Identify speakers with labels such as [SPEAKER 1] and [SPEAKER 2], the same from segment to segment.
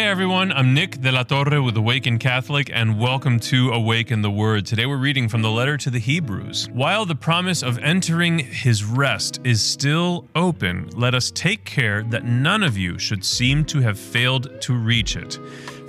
[SPEAKER 1] Hey everyone, I'm Nick de la Torre with Awaken Catholic, and welcome to Awaken the Word. Today we're reading from the letter to the Hebrews. While the promise of entering his rest is still open, let us take care that none of you should seem to have failed to reach it.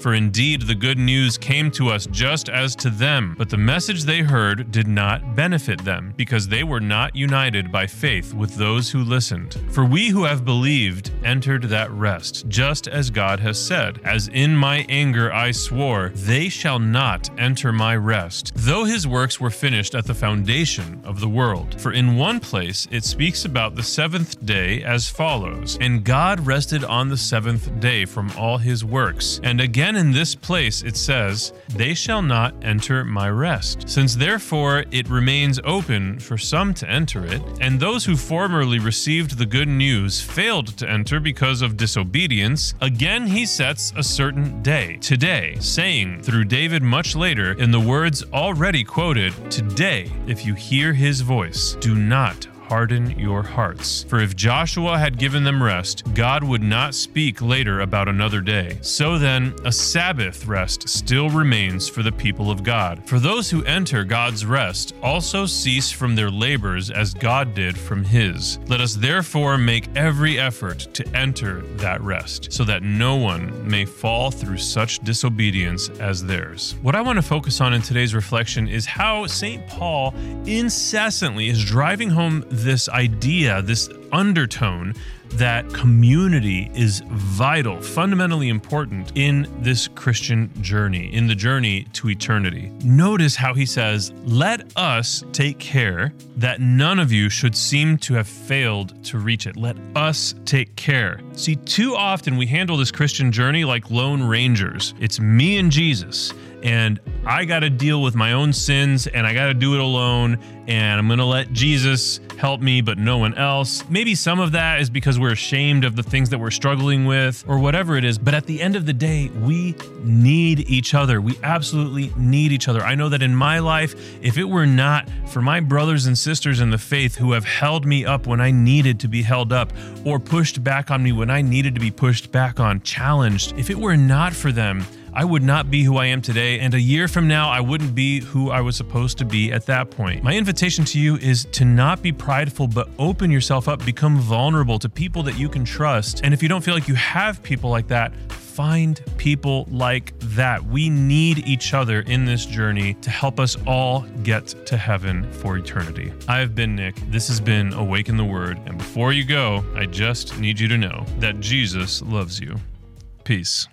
[SPEAKER 1] For indeed the good news came to us just as to them, but the message they heard did not benefit them, because they were not united by faith with those who listened. For we who have believed entered that rest, just as God has said, As in my anger I swore, they shall not enter my rest, though his works were finished at the foundation of the world. For in one place it speaks about the seventh day as follows And God rested on the seventh day from all his works, and again Again, in this place it says, They shall not enter my rest. Since therefore it remains open for some to enter it, and those who formerly received the good news failed to enter because of disobedience, again he sets a certain day, today, saying through David much later, in the words already quoted, Today, if you hear his voice, do not harden your hearts. For if Joshua had given them rest, God would not speak later about another day. So then, a Sabbath rest still remains for the people of God. For those who enter God's rest also cease from their labors as God did from his. Let us therefore make every effort to enter that rest, so that no one may fall through such disobedience as theirs. What I want to focus on in today's reflection is how St. Paul incessantly is driving home this idea, this undertone that community is vital, fundamentally important in this Christian journey, in the journey to eternity. Notice how he says, Let us take care that none of you should seem to have failed to reach it. Let us take care. See, too often we handle this Christian journey like lone rangers. It's me and Jesus and I got to deal with my own sins and I got to do it alone and I'm going to let Jesus help me but no one else. Maybe some of that is because we're ashamed of the things that we're struggling with or whatever it is, but at the end of the day, we need each other. We absolutely need each other. I know that in my life, if it were not for my brothers and sisters in the faith who have held me up when I needed to be held up or pushed back on me when I needed to be pushed back on, challenged, if it were not for them, I would not be who I am today, and a year from now, I wouldn't be who I was supposed to be at that point. My invitation to you is to not be prideful, but open yourself up, become vulnerable to people that you can trust. And if you don't feel like you have people like that, find people like that. We need each other in this journey to help us all get to heaven for eternity. I have been Nick. This has been Awaken the Word. And before you go, I just need you to know that Jesus loves you. Peace.